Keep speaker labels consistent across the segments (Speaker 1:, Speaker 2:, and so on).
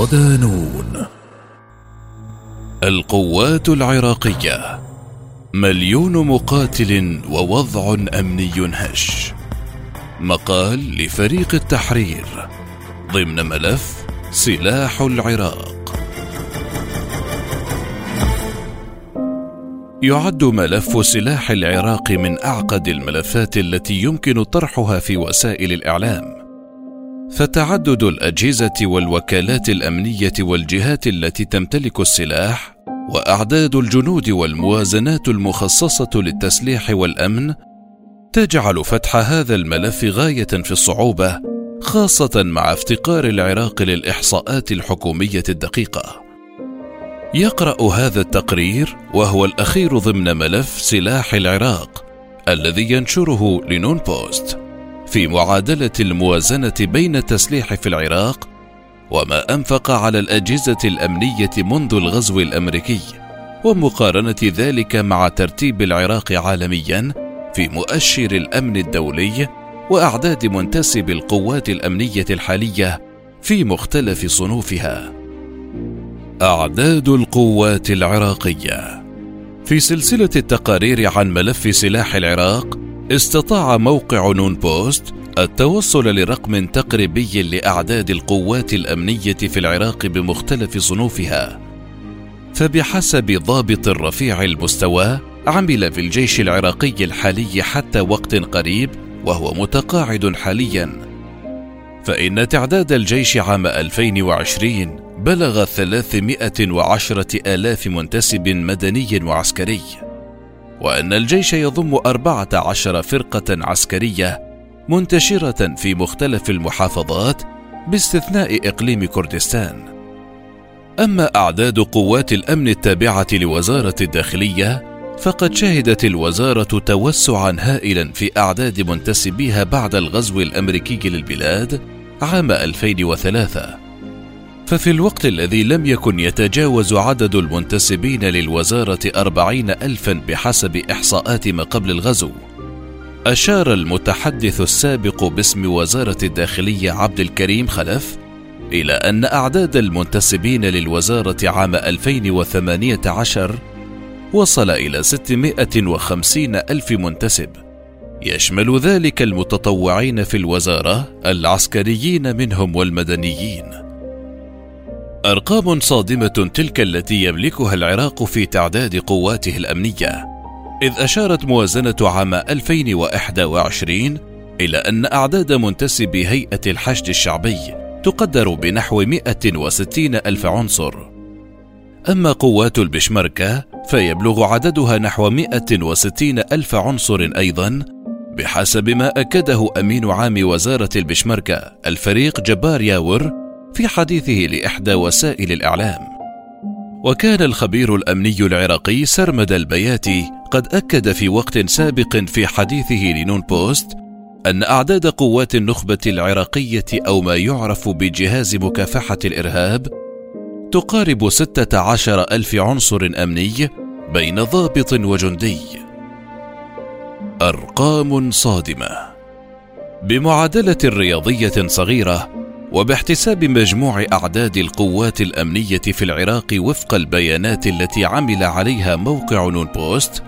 Speaker 1: صدانون. القوات العراقية. مليون مقاتل ووضع أمني هش. مقال لفريق التحرير. ضمن ملف سلاح العراق. يعد ملف سلاح العراق من أعقد الملفات التي يمكن طرحها في وسائل الإعلام. فتعدد الأجهزة والوكالات الأمنية والجهات التي تمتلك السلاح وأعداد الجنود والموازنات المخصصة للتسليح والأمن تجعل فتح هذا الملف غاية في الصعوبة خاصة مع افتقار العراق للإحصاءات الحكومية الدقيقة. يقرأ هذا التقرير وهو الأخير ضمن ملف سلاح العراق الذي ينشره لنون بوست. في معادلة الموازنة بين التسليح في العراق وما أنفق على الأجهزة الأمنية منذ الغزو الأمريكي ومقارنة ذلك مع ترتيب العراق عالميا في مؤشر الأمن الدولي وأعداد منتسب القوات الأمنية الحالية في مختلف صنوفها. أعداد القوات العراقية. في سلسلة التقارير عن ملف سلاح العراق استطاع موقع نون بوست التوصل لرقم تقريبي لأعداد القوات الأمنية في العراق بمختلف صنوفها. فبحسب ضابط رفيع المستوى عمل في الجيش العراقي الحالي حتى وقت قريب وهو متقاعد حاليا. فإن تعداد الجيش عام 2020 بلغ 310 آلاف منتسب مدني وعسكري. وأن الجيش يضم 14 فرقة عسكرية منتشرة في مختلف المحافظات باستثناء إقليم كردستان. أما أعداد قوات الأمن التابعة لوزارة الداخلية فقد شهدت الوزارة توسعا هائلا في أعداد منتسبيها بعد الغزو الأمريكي للبلاد عام 2003 ففي الوقت الذي لم يكن يتجاوز عدد المنتسبين للوزارة أربعين ألفا بحسب إحصاءات ما قبل الغزو أشار المتحدث السابق باسم وزارة الداخلية عبد الكريم خلف إلى أن أعداد المنتسبين للوزارة عام 2018 وصل إلى 650 ألف منتسب. يشمل ذلك المتطوعين في الوزارة العسكريين منهم والمدنيين. أرقام صادمة تلك التي يملكها العراق في تعداد قواته الأمنية إذ أشارت موازنة عام 2021 إلى أن أعداد منتسبي هيئة الحشد الشعبي تقدر بنحو 160 ألف عنصر. أما قوات البشمركة فيبلغ عددها نحو 160 ألف عنصر أيضا بحسب ما أكده أمين عام وزارة البشمركة الفريق جبار ياور في حديثه لإحدى وسائل الإعلام. وكان الخبير الأمني العراقي سرمد البياتي قد أكد في وقت سابق في حديثه لنون بوست أن أعداد قوات النخبة العراقية أو ما يعرف بجهاز مكافحة الإرهاب تقارب ستة عشر ألف عنصر أمني بين ضابط وجندي. أرقام صادمة. بمعادلة رياضية صغيرة وباحتساب مجموع أعداد القوات الأمنية في العراق وفق البيانات التي عمل عليها موقع نون بوست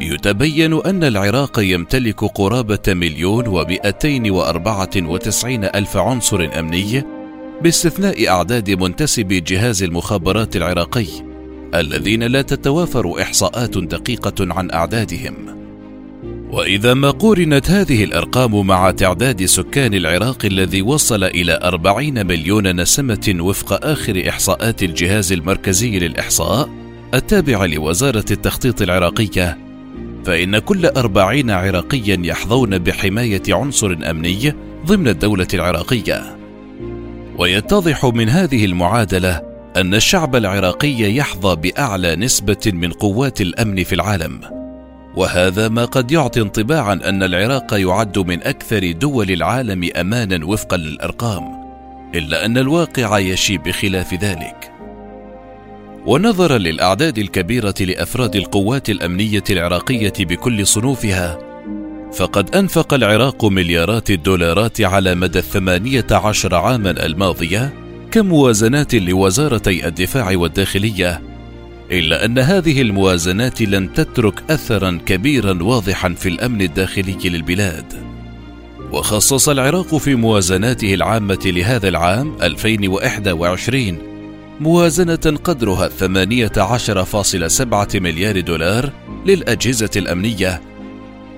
Speaker 1: يتبين أن العراق يمتلك قرابة مليون ومئتين وأربعة وتسعين ألف عنصر أمني باستثناء أعداد منتسبي جهاز المخابرات العراقي الذين لا تتوافر إحصاءات دقيقة عن أعدادهم. وإذا ما قورنت هذه الأرقام مع تعداد سكان العراق الذي وصل إلى أربعين مليون نسمة وفق آخر إحصاءات الجهاز المركزي للإحصاء التابع لوزارة التخطيط العراقية فإن كل أربعين عراقيا يحظون بحماية عنصر أمني ضمن الدولة العراقية. ويتضح من هذه المعادلة أن الشعب العراقي يحظى بأعلى نسبة من قوات الأمن في العالم. وهذا ما قد يعطي انطباعا أن العراق يعد من أكثر دول العالم أمانا وفقا للأرقام إلا أن الواقع يشي بخلاف ذلك. ونظرا للأعداد الكبيرة لأفراد القوات الأمنية العراقية بكل صنوفها فقد أنفق العراق مليارات الدولارات على مدى الثمانية عشر عاما الماضية كموازنات لوزارتي الدفاع والداخلية إلا أن هذه الموازنات لم تترك اثرا كبيرا واضحا في الأمن الداخلي للبلاد. وخصص العراق في موازناته العامة لهذا العام 2021 موازنة قدرها 18.7 مليار دولار للأجهزة الأمنية.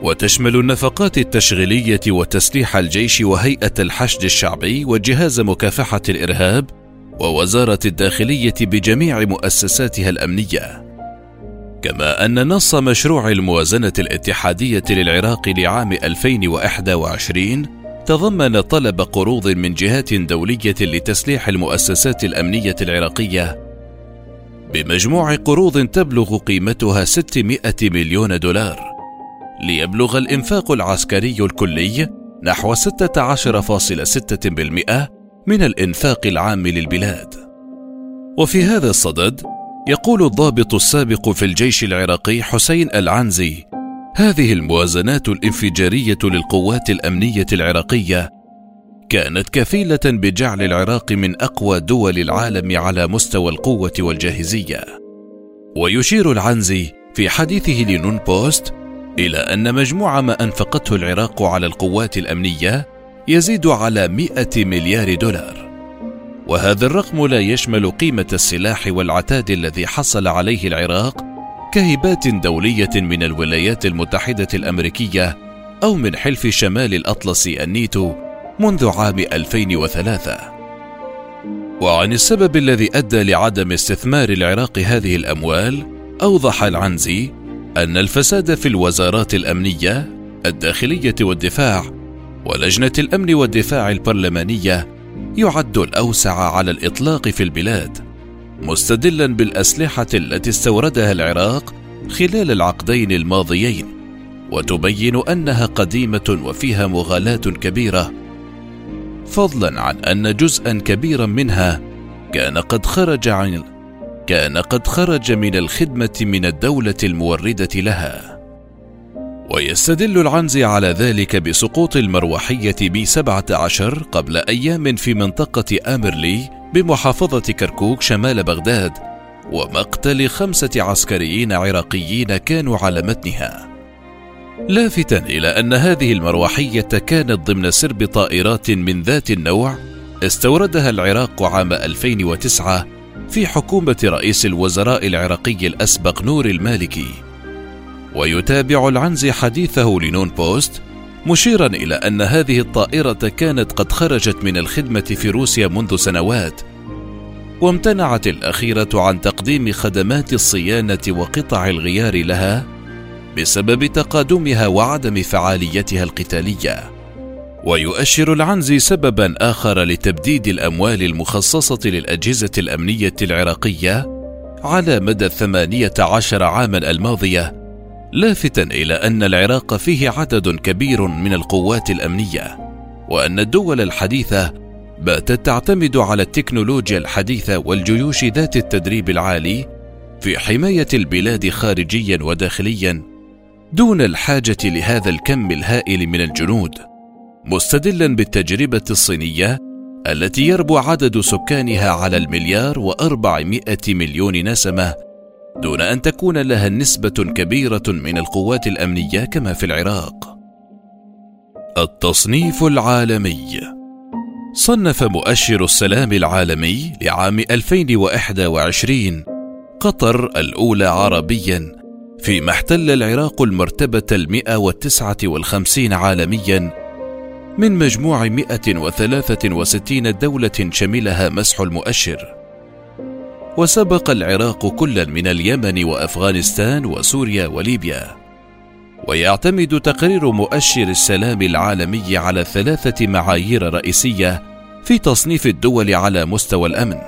Speaker 1: وتشمل النفقات التشغيلية وتسليح الجيش وهيئة الحشد الشعبي وجهاز مكافحة الإرهاب ووزارة الداخلية بجميع مؤسساتها الأمنية. كما أن نص مشروع الموازنة الاتحادية للعراق لعام 2021 تضمن طلب قروض من جهات دولية لتسليح المؤسسات الأمنية العراقية. بمجموع قروض تبلغ قيمتها 600 مليون دولار. ليبلغ الإنفاق العسكري الكلي نحو 16.6% من الإنفاق العام للبلاد. وفي هذا الصدد يقول الضابط السابق في الجيش العراقي حسين العنزي هذه الموازنات الانفجارية للقوات الأمنية العراقية كانت كفيلة بجعل العراق من أقوى دول العالم على مستوى القوة والجاهزية. ويشير العنزي في حديثه لنون بوست إلى أن مجموع ما أنفقته العراق على القوات الأمنية يزيد على 100 مليار دولار. وهذا الرقم لا يشمل قيمة السلاح والعتاد الذي حصل عليه العراق كهبات دولية من الولايات المتحدة الأمريكية أو من حلف شمال الأطلسي النيتو منذ عام 2003 وعن السبب الذي أدى لعدم استثمار العراق هذه الأموال أوضح العنزي أن الفساد في الوزارات الأمنية الداخلية والدفاع ولجنة الأمن والدفاع البرلمانية يعد الأوسع على الإطلاق في البلاد، مستدلا بالأسلحة التي استوردها العراق خلال العقدين الماضيين، وتبين أنها قديمة وفيها مغالاة كبيرة، فضلا عن أن جزءا كبيرا منها كان قد خرج عن كان قد خرج من الخدمة من الدولة الموردة لها. ويستدل العنزي على ذلك بسقوط المروحية ب 17 قبل أيام في منطقة آمرلي بمحافظة كركوك شمال بغداد ومقتل خمسة عسكريين عراقيين كانوا على متنها. لافتا إلى أن هذه المروحية كانت ضمن سرب طائرات من ذات النوع استوردها العراق عام 2009 في حكومة رئيس الوزراء العراقي الأسبق نور المالكي. ويتابع العنزي حديثه لنون بوست مشيرا إلى أن هذه الطائرة كانت قد خرجت من الخدمة في روسيا منذ سنوات وامتنعت الأخيرة عن تقديم خدمات الصيانة وقطع الغيار لها بسبب تقادمها وعدم فعاليتها القتالية. ويؤشر العنزي سببا آخر لتبديد الأموال المخصصة للأجهزة الأمنية العراقية على مدى الثمانية عشر عاما الماضية لافتا إلى أن العراق فيه عدد كبير من القوات الأمنية وأن الدول الحديثة باتت تعتمد على التكنولوجيا الحديثة والجيوش ذات التدريب العالي في حماية البلاد خارجيا وداخليا دون الحاجة لهذا الكم الهائل من الجنود مستدلا بالتجربة الصينية التي يربو عدد سكانها على المليار وأربعمائة مليون نسمة دون أن تكون لها نسبة كبيرة من القوات الأمنية كما في العراق. التصنيف العالمي. صنف مؤشر السلام العالمي لعام 2021 قطر الأولى عربيا فيما احتل العراق المرتبة المئة والتسعة والخمسين عالميا من مجموع 163 دولة شملها مسح المؤشر. وسبق العراق كلا من اليمن وأفغانستان وسوريا وليبيا. ويعتمد تقرير مؤشر السلام العالمي على ثلاثة معايير رئيسية في تصنيف الدول على مستوى الأمن.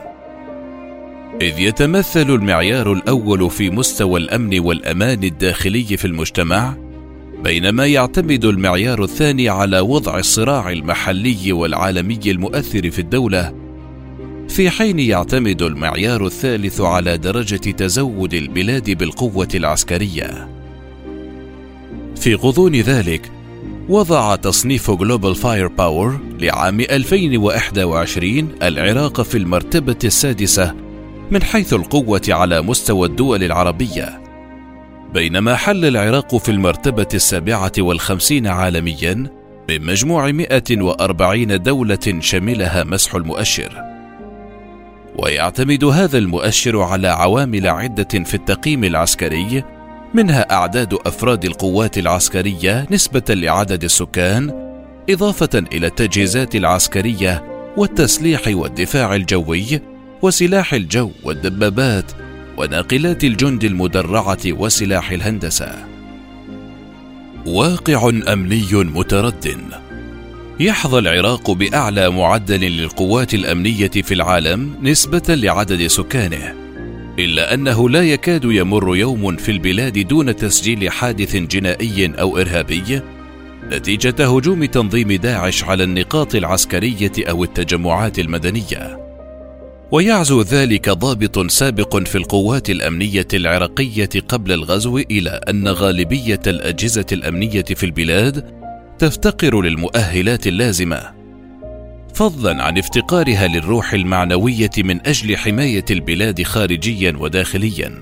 Speaker 1: إذ يتمثل المعيار الأول في مستوى الأمن والأمان الداخلي في المجتمع بينما يعتمد المعيار الثاني على وضع الصراع المحلي والعالمي المؤثر في الدولة في حين يعتمد المعيار الثالث على درجة تزود البلاد بالقوة العسكرية. في غضون ذلك وضع تصنيف Global Firepower لعام 2021 العراق في المرتبة السادسة من حيث القوة على مستوى الدول العربية بينما حل العراق في المرتبة السابعة والخمسين عالميا من مجموع 140 دولة شملها مسح المؤشر. ويعتمد هذا المؤشر على عوامل عدة في التقييم العسكري منها أعداد أفراد القوات العسكرية نسبة لعدد السكان إضافة إلى التجهيزات العسكرية والتسليح والدفاع الجوي وسلاح الجو والدبابات وناقلات الجند المدرعة وسلاح الهندسة. واقع أمني مترد يحظى العراق بأعلى معدل للقوات الأمنية في العالم نسبة لعدد سكانه إلا أنه لا يكاد يمر يوم في البلاد دون تسجيل حادث جنائي أو إرهابي نتيجة هجوم تنظيم داعش على النقاط العسكرية أو التجمعات المدنية. ويعزو ذلك ضابط سابق في القوات الأمنية العراقية قبل الغزو إلى أن غالبية الأجهزة الأمنية في البلاد تفتقر للمؤهلات اللازمة. فضلا عن افتقارها للروح المعنوية من أجل حماية البلاد خارجيا وداخليا.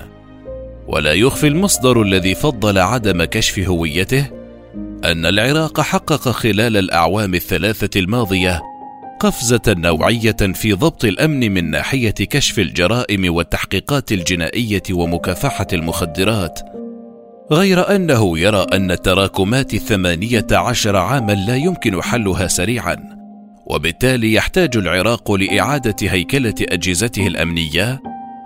Speaker 1: ولا يخفي المصدر الذي فضل عدم كشف هويته أن العراق حقق خلال الأعوام الثلاثة الماضية قفزة نوعية في ضبط الأمن من ناحية كشف الجرائم والتحقيقات الجنائية ومكافحة المخدرات. غير أنه يرى أن تراكمات الثمانية عشر عاما لا يمكن حلها سريعا وبالتالي يحتاج العراق لإعادة هيكلة أجهزته الأمنية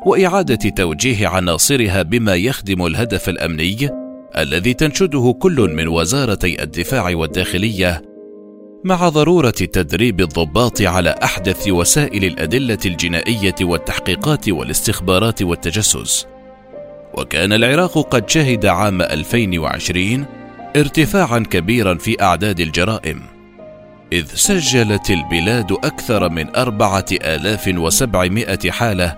Speaker 1: وإعادة توجيه عناصرها بما يخدم الهدف الأمني الذي تنشده كل من وزارتي الدفاع والداخلية مع ضرورة تدريب الضباط على أحدث وسائل الأدلة الجنائية والتحقيقات والاستخبارات والتجسس. وكان العراق قد شهد عام 2020 ارتفاعا كبيرا في أعداد الجرائم إذ سجلت البلاد أكثر من أربعة آلاف وسبعمائة حالة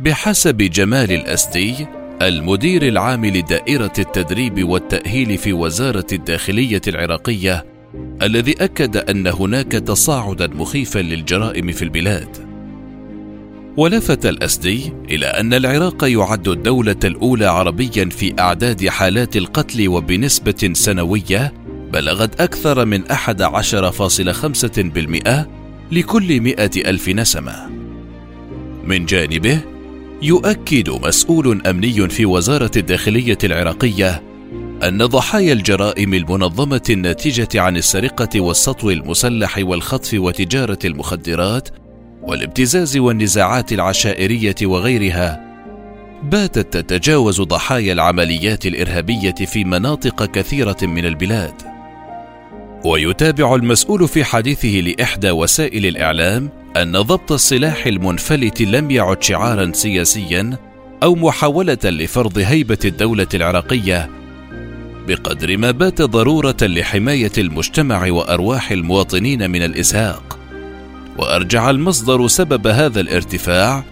Speaker 1: بحسب جمال الأسدي المدير العام لدائرة التدريب والتأهيل في وزارة الداخلية العراقية الذي أكد أن هناك تصاعدا مخيفا للجرائم في البلاد. ولفت الأسدي إلى أن العراق يعد الدولة الأولى عربيا في أعداد حالات القتل وبنسبة سنوية بلغت أكثر من 11.5% لكل مئة ألف نسمة. من جانبه يؤكد مسؤول أمني في وزارة الداخلية العراقية أن ضحايا الجرائم المنظمة الناتجة عن السرقة والسطو المسلح والخطف وتجارة المخدرات والابتزاز والنزاعات العشائرية وغيرها باتت تتجاوز ضحايا العمليات الإرهابية في مناطق كثيرة من البلاد. ويتابع المسؤول في حديثه لإحدى وسائل الإعلام أن ضبط السلاح المنفلت لم يعد شعارا سياسيا أو محاولة لفرض هيبة الدولة العراقية بقدر ما بات ضرورة لحماية المجتمع وأرواح المواطنين من الازهاق وأرجع المصدر سبب هذا الارتفاع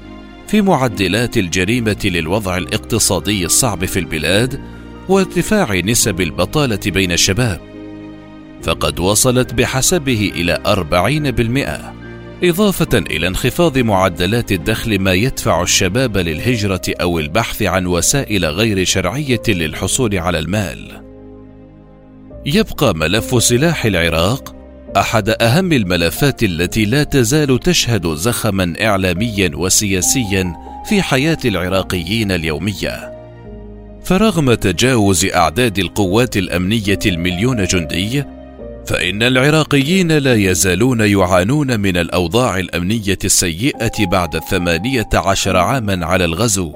Speaker 1: في معدلات الجريمة للوضع الاقتصادي الصعب في البلاد وارتفاع نسب البطالة بين الشباب فقد وصلت بحسبه أربعين بالمئة إضافة إلى انخفاض معدلات الدخل ما يدفع الشباب للهجرة أو البحث عن وسائل غير شرعية للحصول على المال. يبقى ملف سلاح العراق أحد أهم الملفات التي لا تزال تشهد زخما إعلاميا وسياسيا في حياة العراقيين اليومية. فرغم تجاوز أعداد القوات الأمنية المليون جندي فإن العراقيين لا يزالون يعانون من الأوضاع الأمنية السيئة بعد ثمانية عشر عاما على الغزو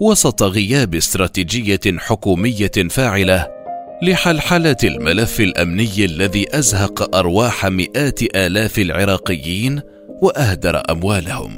Speaker 1: وسط غياب استراتيجية حكومية فاعلة لحلحلة الملف الأمني الذي أزهق أرواح مئات آلاف العراقيين وأهدر أموالهم.